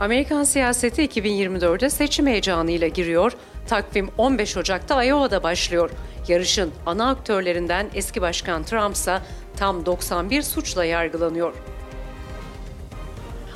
Amerikan siyaseti 2024'de seçim heyecanıyla giriyor. Takvim 15 Ocak'ta Iowa'da başlıyor. Yarışın ana aktörlerinden eski başkan Trump ise tam 91 suçla yargılanıyor.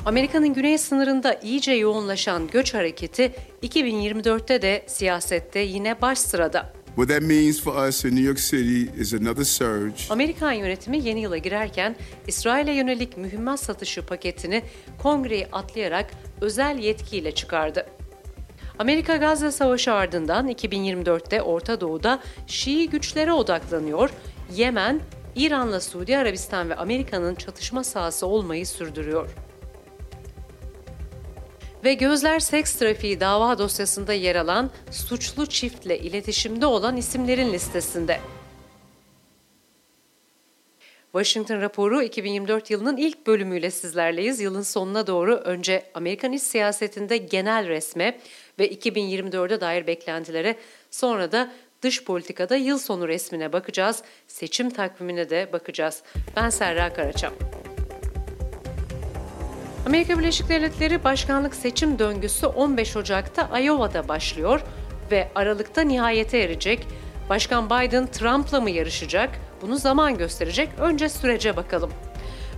Amerika'nın güney sınırında iyice yoğunlaşan göç hareketi 2024'te de siyasette yine baş sırada. What that means for us in New York City is another surge. Amerikan yönetimi yeni yıla girerken İsrail'e yönelik mühimmat satışı paketini kongreyi atlayarak özel yetkiyle çıkardı. Amerika Gazze Savaşı ardından 2024'te Orta Doğu'da Şii güçlere odaklanıyor, Yemen, İran'la Suudi Arabistan ve Amerika'nın çatışma sahası olmayı sürdürüyor. Ve gözler seks trafiği dava dosyasında yer alan suçlu çiftle iletişimde olan isimlerin listesinde. Washington raporu 2024 yılının ilk bölümüyle sizlerleyiz. Yılın sonuna doğru önce Amerikan iç siyasetinde genel resme ve 2024'e dair beklentilere sonra da dış politikada yıl sonu resmine bakacağız. Seçim takvimine de bakacağız. Ben Serra Karaçam. Amerika Birleşik Devletleri başkanlık seçim döngüsü 15 Ocak'ta Iowa'da başlıyor ve Aralık'ta nihayete erecek. Başkan Biden Trump'la mı yarışacak? Bunu zaman gösterecek. Önce sürece bakalım.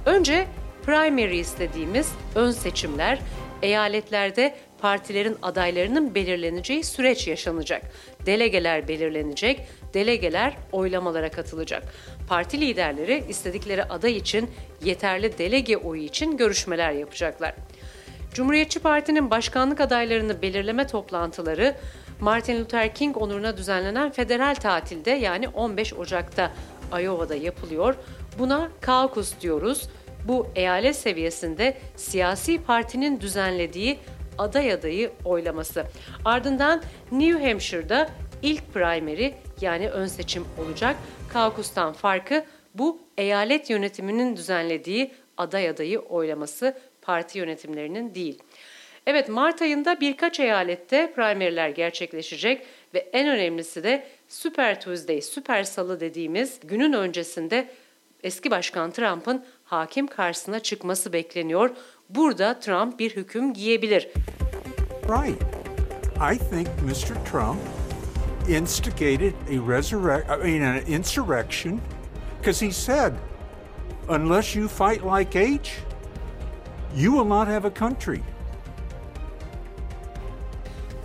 Önce primaries dediğimiz ön seçimler eyaletlerde partilerin adaylarının belirleneceği süreç yaşanacak. Delegeler belirlenecek, delegeler oylamalara katılacak. Parti liderleri istedikleri aday için yeterli delege oyu için görüşmeler yapacaklar. Cumhuriyetçi Parti'nin başkanlık adaylarını belirleme toplantıları Martin Luther King onuruna düzenlenen federal tatilde yani 15 Ocak'ta Iowa'da yapılıyor. Buna caucus diyoruz. Bu eyalet seviyesinde siyasi partinin düzenlediği aday adayı oylaması. Ardından New Hampshire'da ilk primary yani ön seçim olacak. Kaukus'tan farkı bu eyalet yönetiminin düzenlediği aday adayı oylaması parti yönetimlerinin değil. Evet Mart ayında birkaç eyalette primaryler gerçekleşecek ve en önemlisi de Super Tuesday, Süper Salı dediğimiz günün öncesinde eski başkan Trump'ın hakim karşısına çıkması bekleniyor. Burada Trump bir hüküm giyebilir. Right. I think Mr. Trump instigated a resurrect I mean an insurrection because he said unless you fight like H you will not have a country.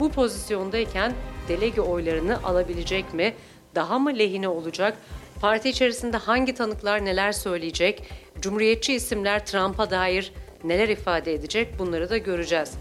Bu pozisyondayken delege oylarını alabilecek mi? Daha mı lehine olacak? Parti içerisinde hangi tanıklar neler söyleyecek? Cumhuriyetçi isimler Trump'a dair neler ifade edecek? Bunları da göreceğiz.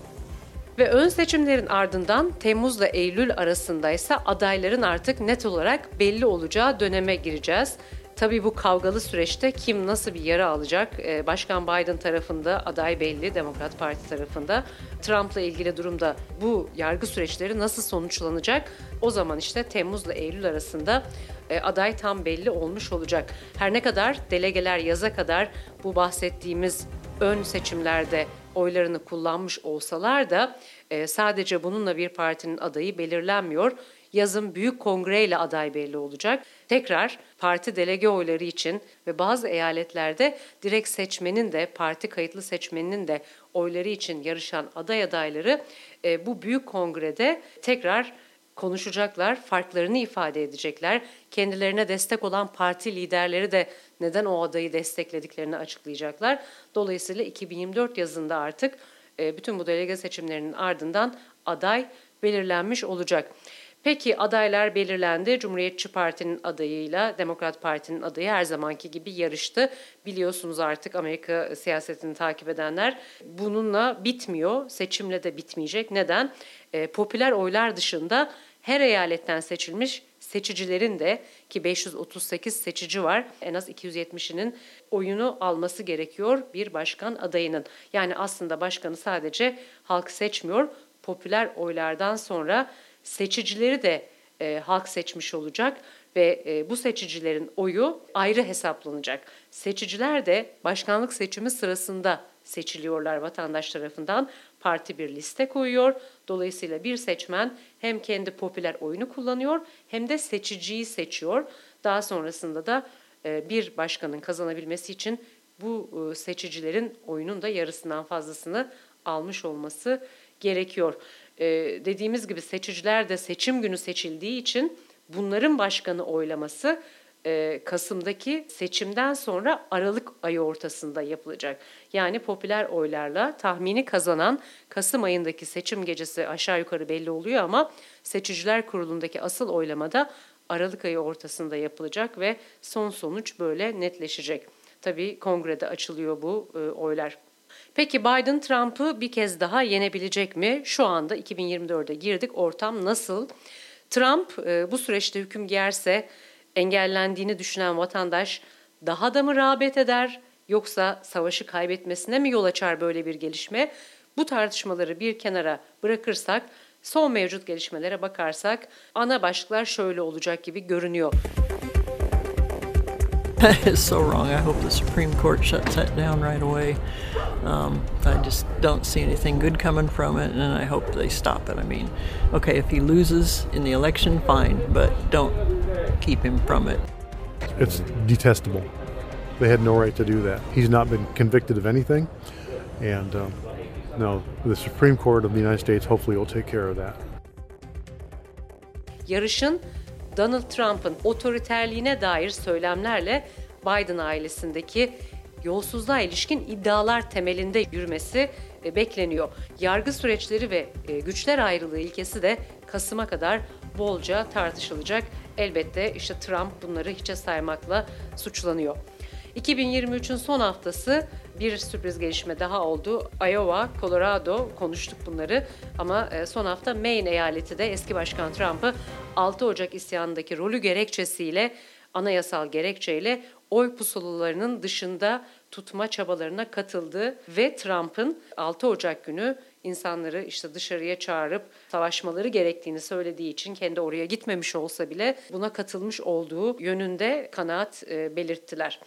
Ve ön seçimlerin ardından Temmuz'la Eylül arasında ise adayların artık net olarak belli olacağı döneme gireceğiz. Tabii bu kavgalı süreçte kim nasıl bir yara alacak? Ee, Başkan Biden tarafında aday belli, Demokrat Parti tarafında. Trump'la ilgili durumda bu yargı süreçleri nasıl sonuçlanacak? O zaman işte Temmuz'la Eylül arasında e, aday tam belli olmuş olacak. Her ne kadar delegeler yaza kadar bu bahsettiğimiz ön seçimlerde oylarını kullanmış olsalar da e, sadece bununla bir partinin adayı belirlenmiyor. Yazın büyük kongreyle aday belli olacak. Tekrar parti delege oyları için ve bazı eyaletlerde direkt seçmenin de parti kayıtlı seçmeninin de oyları için yarışan aday adayları e, bu büyük kongrede tekrar konuşacaklar, farklarını ifade edecekler. Kendilerine destek olan parti liderleri de neden o adayı desteklediklerini açıklayacaklar. Dolayısıyla 2024 yazında artık e, bütün bu delege seçimlerinin ardından aday belirlenmiş olacak. Peki adaylar belirlendi. Cumhuriyetçi Parti'nin adayıyla Demokrat Parti'nin adayı her zamanki gibi yarıştı. Biliyorsunuz artık Amerika siyasetini takip edenler bununla bitmiyor. Seçimle de bitmeyecek. Neden? E, popüler oylar dışında her eyaletten seçilmiş seçicilerin de ki 538 seçici var en az 270'inin oyunu alması gerekiyor bir başkan adayının. Yani aslında başkanı sadece halk seçmiyor. Popüler oylardan sonra seçicileri de e, halk seçmiş olacak ve e, bu seçicilerin oyu ayrı hesaplanacak. Seçiciler de başkanlık seçimi sırasında seçiliyorlar vatandaş tarafından. Parti bir liste koyuyor. Dolayısıyla bir seçmen hem kendi popüler oyunu kullanıyor hem de seçiciyi seçiyor. Daha sonrasında da e, bir başkanın kazanabilmesi için bu e, seçicilerin oyunun da yarısından fazlasını almış olması gerekiyor. Ee, dediğimiz gibi seçiciler de seçim günü seçildiği için bunların başkanı oylaması e, Kasım'daki seçimden sonra Aralık ayı ortasında yapılacak. Yani popüler oylarla tahmini kazanan Kasım ayındaki seçim gecesi aşağı yukarı belli oluyor ama seçiciler kurulundaki asıl oylamada Aralık ayı ortasında yapılacak ve son sonuç böyle netleşecek. Tabii kongrede açılıyor bu e, oylar. Peki Biden Trump'ı bir kez daha yenebilecek mi? Şu anda 2024'e girdik. Ortam nasıl? Trump e, bu süreçte hüküm giyerse engellendiğini düşünen vatandaş daha da mı rağbet eder yoksa savaşı kaybetmesine mi yol açar böyle bir gelişme? Bu tartışmaları bir kenara bırakırsak son mevcut gelişmelere bakarsak ana başlıklar şöyle olacak gibi görünüyor. That is so wrong. I hope the Supreme Court shuts that down right away. Um, I just don't see anything good coming from it, and I hope they stop it. I mean, okay, if he loses in the election, fine, but don't keep him from it. It's detestable. They had no right to do that. He's not been convicted of anything, and um, no, the Supreme Court of the United States hopefully will take care of that. Yarışın Donald Trump'ın otoriterliğine dair söylemlerle Biden ailesindeki yolsuzluğa ilişkin iddialar temelinde yürümesi e, bekleniyor. Yargı süreçleri ve e, güçler ayrılığı ilkesi de Kasım'a kadar bolca tartışılacak. Elbette işte Trump bunları hiçe saymakla suçlanıyor. 2023'ün son haftası bir sürpriz gelişme daha oldu. Iowa, Colorado konuştuk bunları ama e, son hafta Maine eyaleti de eski başkan Trump'ı 6 Ocak isyanındaki rolü gerekçesiyle anayasal gerekçeyle oy pusulalarının dışında tutma çabalarına katıldı ve Trump'ın 6 Ocak günü insanları işte dışarıya çağırıp savaşmaları gerektiğini söylediği için kendi oraya gitmemiş olsa bile buna katılmış olduğu yönünde kanaat e, belirttiler.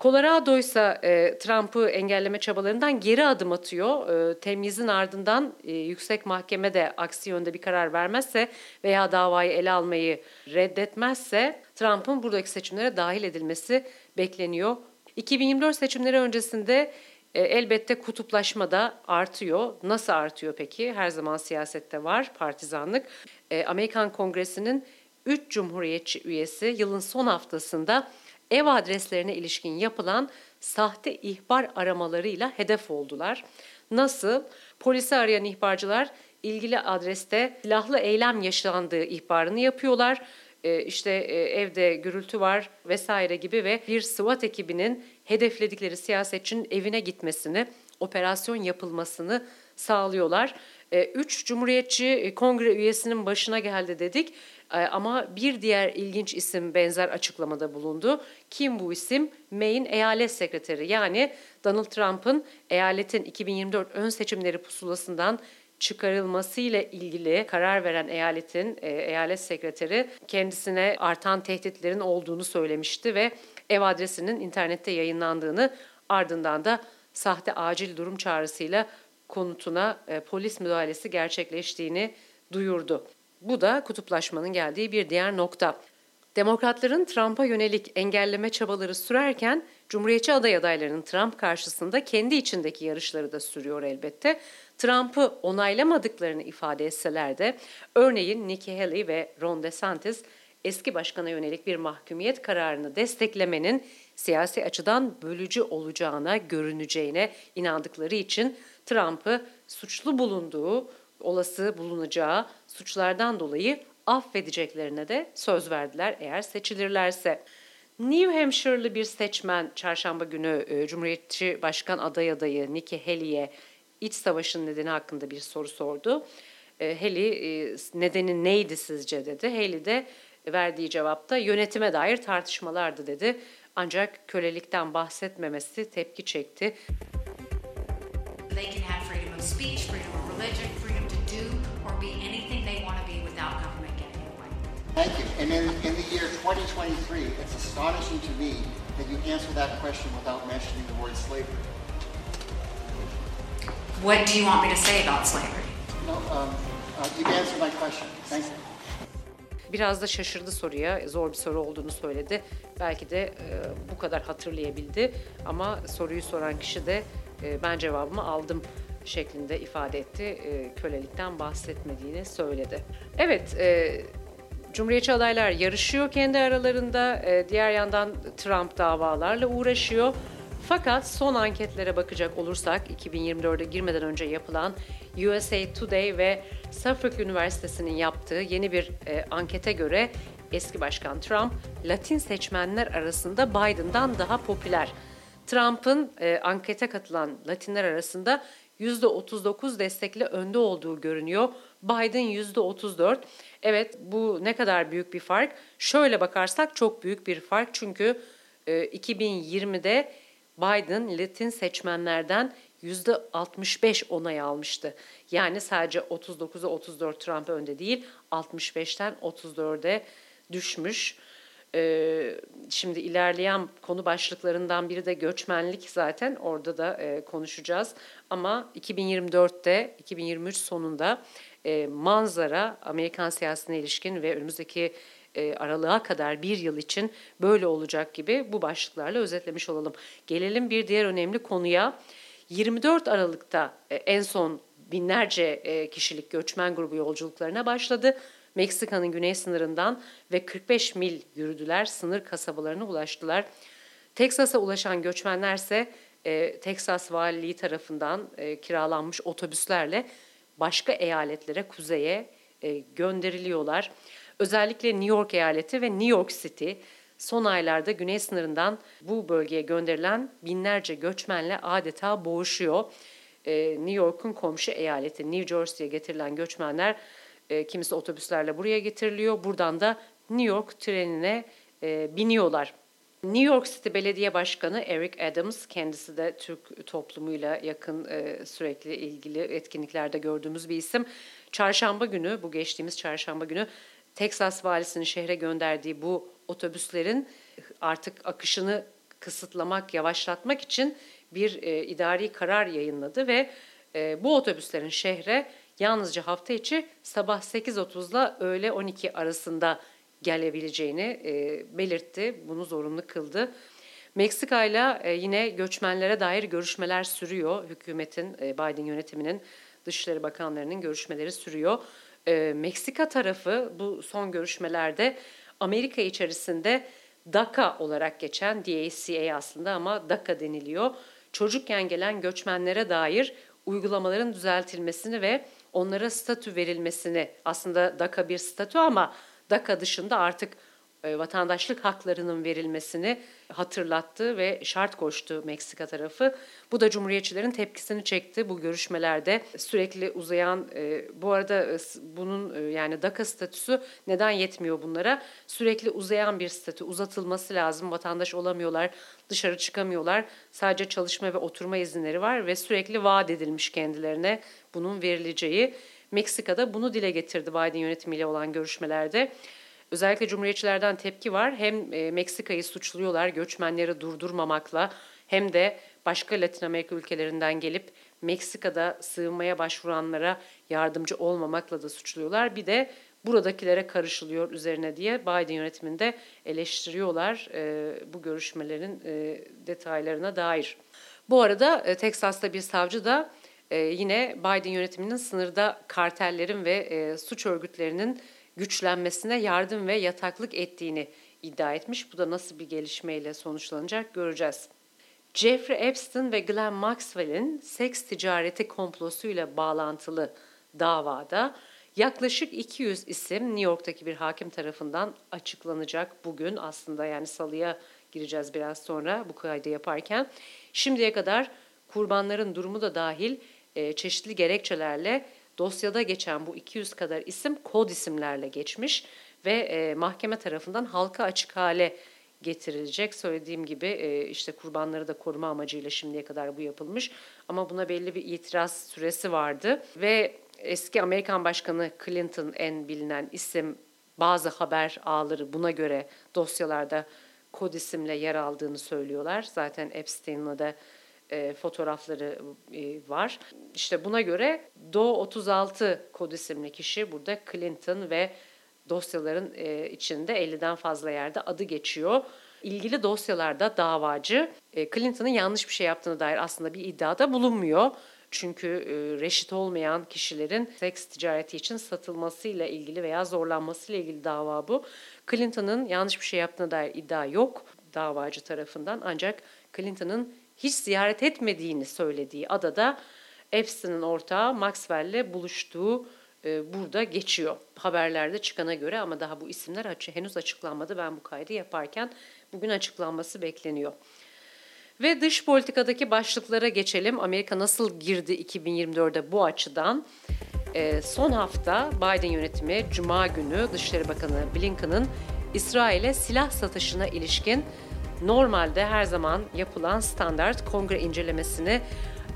Colorado ise e, Trump'ı engelleme çabalarından geri adım atıyor. E, temyizin ardından e, yüksek mahkeme de aksi yönde bir karar vermezse veya davayı ele almayı reddetmezse Trump'ın buradaki seçimlere dahil edilmesi bekleniyor. 2024 seçimleri öncesinde e, elbette kutuplaşma da artıyor. Nasıl artıyor peki? Her zaman siyasette var partizanlık. E, Amerikan Kongresi'nin 3 cumhuriyetçi üyesi yılın son haftasında ev adreslerine ilişkin yapılan sahte ihbar aramalarıyla hedef oldular. Nasıl? Polisi arayan ihbarcılar ilgili adreste silahlı eylem yaşandığı ihbarını yapıyorlar. Ee, işte e, evde gürültü var vesaire gibi ve bir SWAT ekibinin hedefledikleri siyasetçinin evine gitmesini, operasyon yapılmasını sağlıyorlar. Ee, üç Cumhuriyetçi e, Kongre üyesinin başına geldi dedik. Ama bir diğer ilginç isim benzer açıklamada bulundu. Kim bu isim? Maine Eyalet Sekreteri yani Donald Trump'ın eyaletin 2024 ön seçimleri pusulasından çıkarılmasıyla ilgili karar veren eyaletin e, eyalet sekreteri kendisine artan tehditlerin olduğunu söylemişti ve ev adresinin internette yayınlandığını ardından da sahte acil durum çağrısıyla konutuna e, polis müdahalesi gerçekleştiğini duyurdu. Bu da kutuplaşmanın geldiği bir diğer nokta. Demokratların Trump'a yönelik engelleme çabaları sürerken Cumhuriyetçi aday adaylarının Trump karşısında kendi içindeki yarışları da sürüyor elbette. Trump'ı onaylamadıklarını ifade etseler de örneğin Nikki Haley ve Ron DeSantis eski başkana yönelik bir mahkumiyet kararını desteklemenin siyasi açıdan bölücü olacağına, görüneceğine inandıkları için Trump'ı suçlu bulunduğu, olası bulunacağı suçlardan dolayı affedeceklerine de söz verdiler eğer seçilirlerse. New Hampshire'lı bir seçmen çarşamba günü e, Cumhuriyetçi Başkan aday adayı Nikki Haley'e iç savaşın nedeni hakkında bir soru sordu. E, Haley e, nedeni neydi sizce dedi. Haley de verdiği cevapta yönetime dair tartışmalardı dedi. Ancak kölelikten bahsetmemesi tepki çekti. They can have freedom of speech, freedom of religion, freedom to do or be anything they want to be without government getting in the way. Thank you. And in, in the year 2023, it's astonishing to me that you answer that question without mentioning the word slavery. What do you want me to say about slavery? No, um, uh, you answered my question. Thank you. Biraz da şaşırdı soruya. Zor bir soru olduğunu söyledi. Belki de e, bu kadar hatırlayabildi. Ama soruyu soran kişi de e, ben cevabımı aldım şeklinde ifade etti. E, kölelikten bahsetmediğini söyledi. Evet, e, Cumhuriyetçi adaylar yarışıyor kendi aralarında. E, diğer yandan Trump davalarla uğraşıyor. Fakat son anketlere bakacak olursak 2024'e girmeden önce yapılan USA Today ve Suffolk Üniversitesi'nin yaptığı yeni bir e, ankete göre eski başkan Trump Latin seçmenler arasında Biden'dan daha popüler. Trump'ın e, ankete katılan Latinler arasında %39 destekli önde olduğu görünüyor. Biden %34. Evet bu ne kadar büyük bir fark? Şöyle bakarsak çok büyük bir fark çünkü e, 2020'de Biden Latin seçmenlerden %65 onay almıştı. Yani sadece 39'a 34 Trump önde değil 65'ten 34'e düşmüş. Ee, şimdi ilerleyen konu başlıklarından biri de göçmenlik zaten orada da e, konuşacağız. Ama 2024'te 2023 sonunda e, manzara Amerikan siyasetine ilişkin ve önümüzdeki e, aralığa kadar bir yıl için böyle olacak gibi bu başlıklarla özetlemiş olalım. Gelelim bir diğer önemli konuya. 24 Aralık'ta e, en son binlerce e, kişilik göçmen grubu yolculuklarına başladı. Meksika'nın güney sınırından ve 45 mil yürüdüler, sınır kasabalarına ulaştılar. Teksas'a ulaşan göçmenlerse e, Teksas Valiliği tarafından e, kiralanmış otobüslerle başka eyaletlere, kuzeye e, gönderiliyorlar. Özellikle New York eyaleti ve New York City son aylarda güney sınırından bu bölgeye gönderilen binlerce göçmenle adeta boğuşuyor. Ee, New York'un komşu eyaleti New Jersey'ye getirilen göçmenler e, kimisi otobüslerle buraya getiriliyor. Buradan da New York trenine e, biniyorlar. New York City Belediye Başkanı Eric Adams, kendisi de Türk toplumuyla yakın e, sürekli ilgili etkinliklerde gördüğümüz bir isim. Çarşamba günü, bu geçtiğimiz çarşamba günü Teksas valisinin şehre gönderdiği bu otobüslerin artık akışını kısıtlamak, yavaşlatmak için bir e, idari karar yayınladı ve e, bu otobüslerin şehre yalnızca hafta içi sabah 8.30 ile öğle 12 arasında gelebileceğini e, belirtti. Bunu zorunlu kıldı. Meksika ile yine göçmenlere dair görüşmeler sürüyor. Hükümetin, Biden yönetiminin, Dışişleri Bakanlarının görüşmeleri sürüyor. E, Meksika tarafı bu son görüşmelerde Amerika içerisinde DACA olarak geçen DACA aslında ama DACA deniliyor. Çocukken gelen göçmenlere dair uygulamaların düzeltilmesini ve onlara statü verilmesini aslında DACA bir statü ama DACA dışında artık vatandaşlık haklarının verilmesini hatırlattı ve şart koştu Meksika tarafı. Bu da Cumhuriyetçilerin tepkisini çekti bu görüşmelerde. Sürekli uzayan, e, bu arada e, bunun yani DACA statüsü neden yetmiyor bunlara? Sürekli uzayan bir statü uzatılması lazım. Vatandaş olamıyorlar, dışarı çıkamıyorlar. Sadece çalışma ve oturma izinleri var ve sürekli vaat edilmiş kendilerine bunun verileceği. Meksika'da bunu dile getirdi Biden yönetimiyle olan görüşmelerde. Özellikle Cumhuriyetçilerden tepki var. Hem e, Meksika'yı suçluyorlar göçmenleri durdurmamakla hem de başka Latin Amerika ülkelerinden gelip Meksika'da sığınmaya başvuranlara yardımcı olmamakla da suçluyorlar. Bir de buradakilere karışılıyor üzerine diye Biden yönetiminde eleştiriyorlar e, bu görüşmelerin e, detaylarına dair. Bu arada e, Teksas'ta bir savcı da e, yine Biden yönetiminin sınırda kartellerin ve e, suç örgütlerinin güçlenmesine yardım ve yataklık ettiğini iddia etmiş. Bu da nasıl bir gelişmeyle sonuçlanacak göreceğiz. Jeffrey Epstein ve Glenn Maxwell'in seks ticareti komplosuyla bağlantılı davada yaklaşık 200 isim New York'taki bir hakim tarafından açıklanacak bugün aslında yani salıya gireceğiz biraz sonra bu kaydı yaparken. Şimdiye kadar kurbanların durumu da dahil e, çeşitli gerekçelerle dosyada geçen bu 200 kadar isim kod isimlerle geçmiş ve e, mahkeme tarafından halka açık hale getirilecek. Söylediğim gibi e, işte kurbanları da koruma amacıyla şimdiye kadar bu yapılmış ama buna belli bir itiraz süresi vardı ve eski Amerikan Başkanı Clinton en bilinen isim bazı haber ağları buna göre dosyalarda kod isimle yer aldığını söylüyorlar. Zaten Epstein'la da e, fotoğrafları e, var. İşte buna göre Do 36 kod isimli kişi burada Clinton ve dosyaların e, içinde 50'den fazla yerde adı geçiyor. İlgili dosyalarda davacı e, Clinton'ın yanlış bir şey yaptığını dair aslında bir iddiada bulunmuyor. Çünkü e, reşit olmayan kişilerin seks ticareti için satılmasıyla ilgili veya zorlanmasıyla ilgili dava bu. Clinton'ın yanlış bir şey yaptığına dair iddia yok davacı tarafından ancak Clinton'ın hiç ziyaret etmediğini söylediği adada Epstein'in ortağı Maxwell'le buluştuğu e, burada geçiyor. Haberlerde çıkana göre ama daha bu isimler henüz açıklanmadı. Ben bu kaydı yaparken bugün açıklanması bekleniyor. Ve dış politikadaki başlıklara geçelim. Amerika nasıl girdi 2024'de bu açıdan? E, son hafta Biden yönetimi Cuma günü Dışişleri Bakanı Blinken'ın İsrail'e silah satışına ilişkin normalde her zaman yapılan standart kongre incelemesini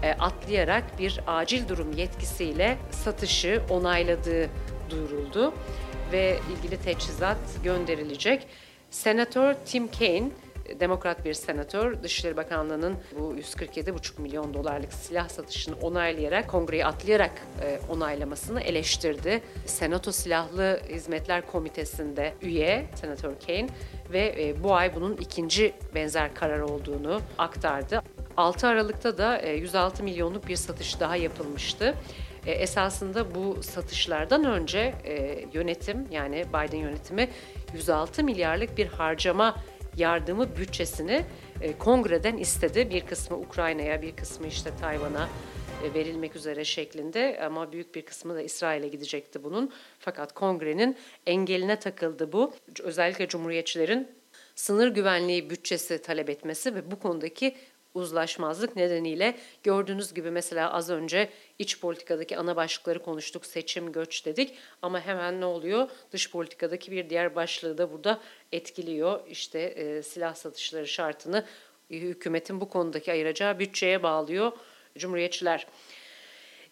e, atlayarak bir acil durum yetkisiyle satışı onayladığı duyuruldu ve ilgili teçhizat gönderilecek. Senatör Tim Kaine Demokrat bir senatör Dışişleri Bakanlığı'nın bu 147,5 milyon dolarlık silah satışını onaylayarak kongreyi atlayarak e, onaylamasını eleştirdi. Senato Silahlı Hizmetler Komitesi'nde üye Senatör Kane ve e, bu ay bunun ikinci benzer karar olduğunu aktardı. 6 Aralık'ta da 106 e, milyonluk bir satış daha yapılmıştı. E, esasında bu satışlardan önce e, yönetim yani Biden yönetimi 106 milyarlık bir harcama yardımı bütçesini kongreden istedi. Bir kısmı Ukrayna'ya, bir kısmı işte Tayvan'a verilmek üzere şeklinde ama büyük bir kısmı da İsrail'e gidecekti bunun. Fakat kongrenin engeline takıldı bu. Özellikle cumhuriyetçilerin sınır güvenliği bütçesi talep etmesi ve bu konudaki uzlaşmazlık nedeniyle gördüğünüz gibi mesela az önce iç politikadaki ana başlıkları konuştuk. Seçim, göç dedik ama hemen ne oluyor? Dış politikadaki bir diğer başlığı da burada etkiliyor. İşte e, silah satışları şartını hükümetin bu konudaki ayıracağı bütçeye bağlıyor Cumhuriyetçiler.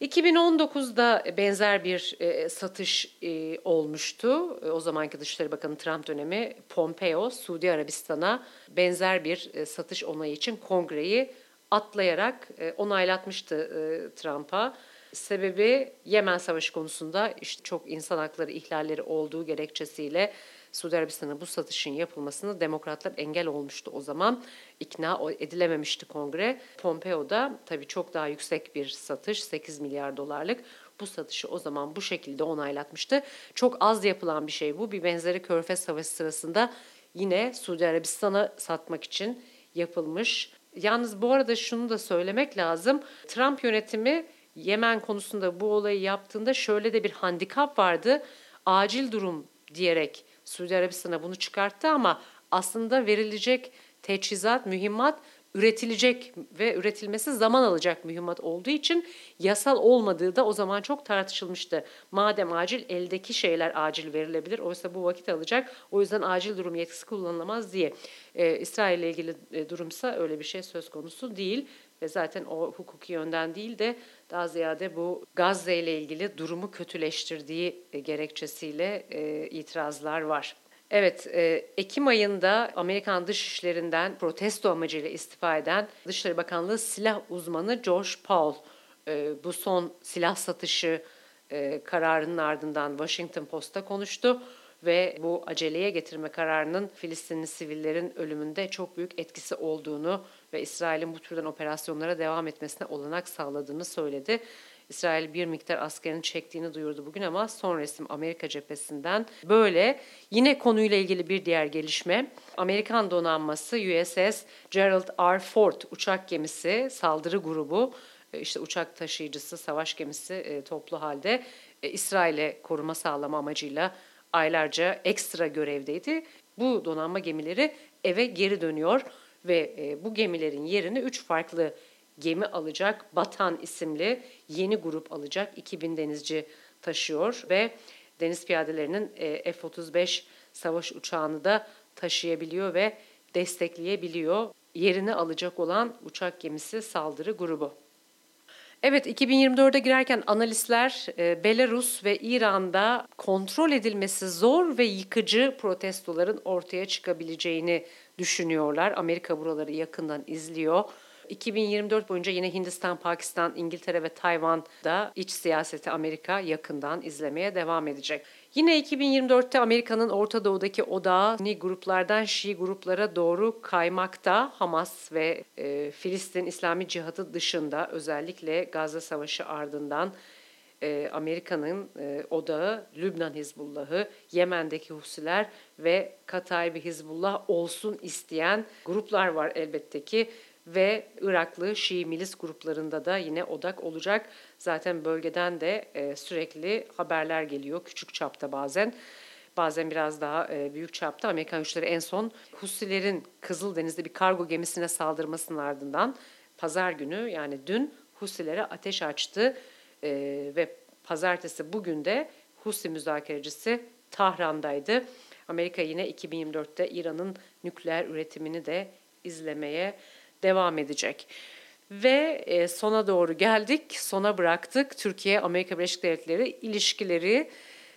2019'da benzer bir e, satış e, olmuştu. E, o zamanki Dışişleri Bakanı Trump dönemi Pompeo Suudi Arabistan'a benzer bir satış onayı için kongreyi atlayarak e, onaylatmıştı Trump'a. Sebebi Yemen Savaşı konusunda işte çok insan hakları ihlalleri olduğu gerekçesiyle Suudi Arabistan'a bu satışın yapılmasını demokratlar engel olmuştu o zaman. İkna edilememişti kongre. Pompeo da tabii çok daha yüksek bir satış 8 milyar dolarlık bu satışı o zaman bu şekilde onaylatmıştı. Çok az yapılan bir şey bu. Bir benzeri Körfez Savaşı sırasında yine Suudi Arabistan'a satmak için yapılmış. Yalnız bu arada şunu da söylemek lazım. Trump yönetimi Yemen konusunda bu olayı yaptığında şöyle de bir handikap vardı. Acil durum diyerek Suudi Arabistan'a bunu çıkarttı ama aslında verilecek teçhizat, mühimmat üretilecek ve üretilmesi zaman alacak mühimmat olduğu için yasal olmadığı da o zaman çok tartışılmıştı. Madem acil eldeki şeyler acil verilebilir oysa bu vakit alacak o yüzden acil durum yetkisi kullanılamaz diye. Ee, İsrail ile ilgili e, durumsa öyle bir şey söz konusu değil ve zaten o hukuki yönden değil de daha ziyade bu Gazze ile ilgili durumu kötüleştirdiği e, gerekçesiyle e, itirazlar var. Evet, e, Ekim ayında Amerikan Dışişlerinden protesto amacıyla istifa eden Dışişleri Bakanlığı silah uzmanı George e, bu son silah satışı kararının ardından Washington Post'a konuştu ve bu aceleye getirme kararının Filistinli sivillerin ölümünde çok büyük etkisi olduğunu ve İsrail'in bu türden operasyonlara devam etmesine olanak sağladığını söyledi. İsrail bir miktar askerini çektiğini duyurdu bugün ama son resim Amerika cephesinden böyle. Yine konuyla ilgili bir diğer gelişme. Amerikan donanması USS Gerald R. Ford uçak gemisi saldırı grubu e, işte uçak taşıyıcısı, savaş gemisi e, toplu halde e, İsrail'e koruma sağlama amacıyla aylarca ekstra görevdeydi. Bu donanma gemileri eve geri dönüyor ve e, bu gemilerin yerini üç farklı gemi alacak. Batan isimli yeni grup alacak. 2000 denizci taşıyor ve deniz piyadelerinin e, F-35 savaş uçağını da taşıyabiliyor ve destekleyebiliyor. Yerini alacak olan uçak gemisi saldırı grubu. Evet 2024'e girerken analistler e, Belarus ve İran'da kontrol edilmesi zor ve yıkıcı protestoların ortaya çıkabileceğini düşünüyorlar. Amerika buraları yakından izliyor. 2024 boyunca yine Hindistan, Pakistan, İngiltere ve Tayvan'da iç siyaseti Amerika yakından izlemeye devam edecek. Yine 2024'te Amerika'nın Orta Doğu'daki odağı Sunni gruplardan Şii gruplara doğru kaymakta. Hamas ve e, Filistin İslami Cihadı dışında özellikle Gazze Savaşı ardından e, Amerika'nın e, odağı Lübnan Hizbullah'ı, Yemen'deki Husiler ve Kataybi Hizbullah olsun isteyen gruplar var elbette ki ve Iraklı Şii milis gruplarında da yine odak olacak. Zaten bölgeden de e, sürekli haberler geliyor küçük çapta bazen. Bazen biraz daha e, büyük çapta Amerikan güçleri en son Husilerin Kızıldeniz'de bir kargo gemisine saldırmasının ardından pazar günü yani dün Husilere ateş açtı e, ve pazartesi bugün de Husi müzakerecisi Tahran'daydı. Amerika yine 2024'te İran'ın nükleer üretimini de izlemeye devam edecek. Ve e, sona doğru geldik, sona bıraktık. Türkiye-Amerika Birleşik Devletleri ilişkileri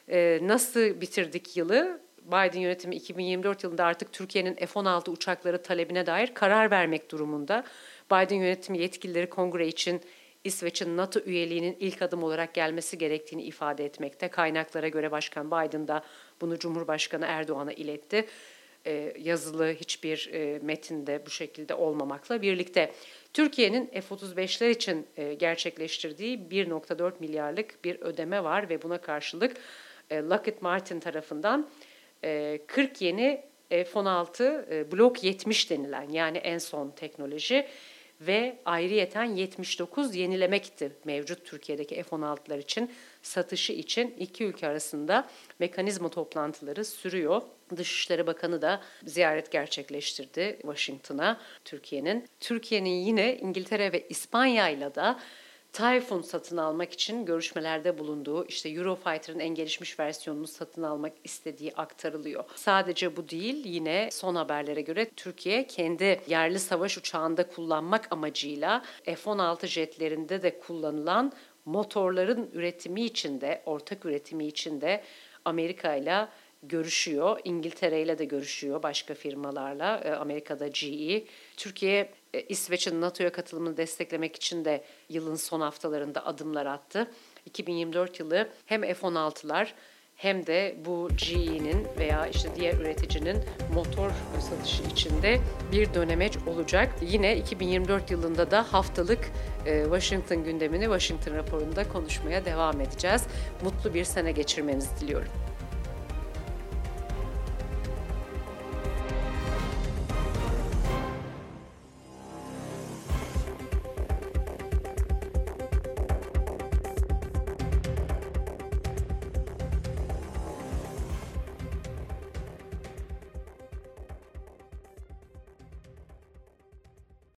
e, nasıl bitirdik yılı? Biden yönetimi 2024 yılında artık Türkiye'nin F-16 uçakları talebine dair karar vermek durumunda. Biden yönetimi yetkilileri kongre için İsveç'in NATO üyeliğinin ilk adım olarak gelmesi gerektiğini ifade etmekte. Kaynaklara göre Başkan Biden da bunu Cumhurbaşkanı Erdoğan'a iletti. E, yazılı hiçbir e, metinde bu şekilde olmamakla birlikte Türkiye'nin F-35'ler için e, gerçekleştirdiği 1.4 milyarlık bir ödeme var ve buna karşılık Lockheed Martin tarafından 40 yeni F-16 Block 70 denilen yani en son teknoloji ve ayrıyeten 79 yenilemekti mevcut Türkiye'deki F-16'lar için satışı için iki ülke arasında mekanizma toplantıları sürüyor. Dışişleri Bakanı da ziyaret gerçekleştirdi Washington'a Türkiye'nin. Türkiye'nin yine İngiltere ve İspanya ile de Typhoon satın almak için görüşmelerde bulunduğu, işte Eurofighter'ın en gelişmiş versiyonunu satın almak istediği aktarılıyor. Sadece bu değil, yine son haberlere göre Türkiye kendi yerli savaş uçağında kullanmak amacıyla F-16 jetlerinde de kullanılan motorların üretimi için de, ortak üretimi için de Amerika ile görüşüyor. İngiltere ile de görüşüyor başka firmalarla. E, Amerika'da GE. Türkiye İsveç'in NATO'ya katılımını desteklemek için de yılın son haftalarında adımlar attı. 2024 yılı hem F-16'lar hem de bu GE'nin veya işte diğer üreticinin motor satışı içinde bir dönemeç olacak. Yine 2024 yılında da haftalık e, Washington gündemini Washington raporunda konuşmaya devam edeceğiz. Mutlu bir sene geçirmenizi diliyorum.